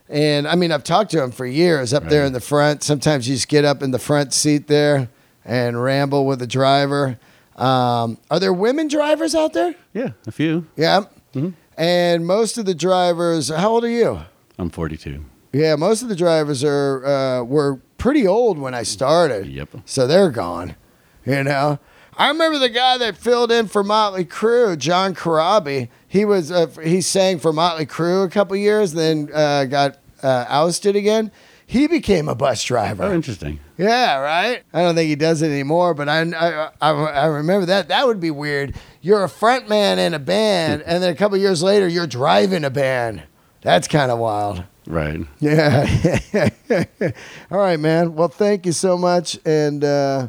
and I mean, I've talked to him for years up there in the front. Sometimes you just get up in the front seat there and ramble with the driver. Um, are there women drivers out there? Yeah, a few. Yeah. Mhm. And most of the drivers, how old are you? I'm 42. Yeah, most of the drivers are uh, were pretty old when I started. Yep. So they're gone. You know, I remember the guy that filled in for Motley Crue, John Corabi. He was uh, he sang for Motley Crue a couple years, then uh, got uh, ousted again. He became a bus driver. Oh, interesting. Yeah, right. I don't think he does it anymore, but I, I, I, I remember that. That would be weird. You're a front man in a band, and then a couple years later, you're driving a band. That's kind of wild. Right. Yeah. All right, man. Well, thank you so much. And uh,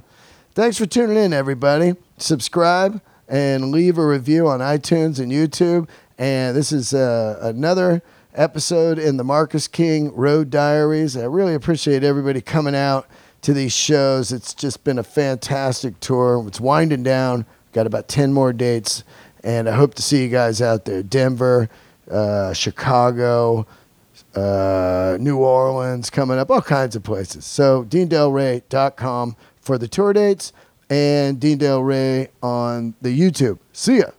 thanks for tuning in, everybody. Subscribe and leave a review on iTunes and YouTube. And this is uh, another episode in the Marcus King Road Diaries. I really appreciate everybody coming out to these shows. It's just been a fantastic tour. It's winding down. Got about 10 more dates, and I hope to see you guys out there. Denver, uh, Chicago, uh, New Orleans coming up, all kinds of places. So, deandelray.com for the tour dates and Dean Delray on the YouTube. See ya.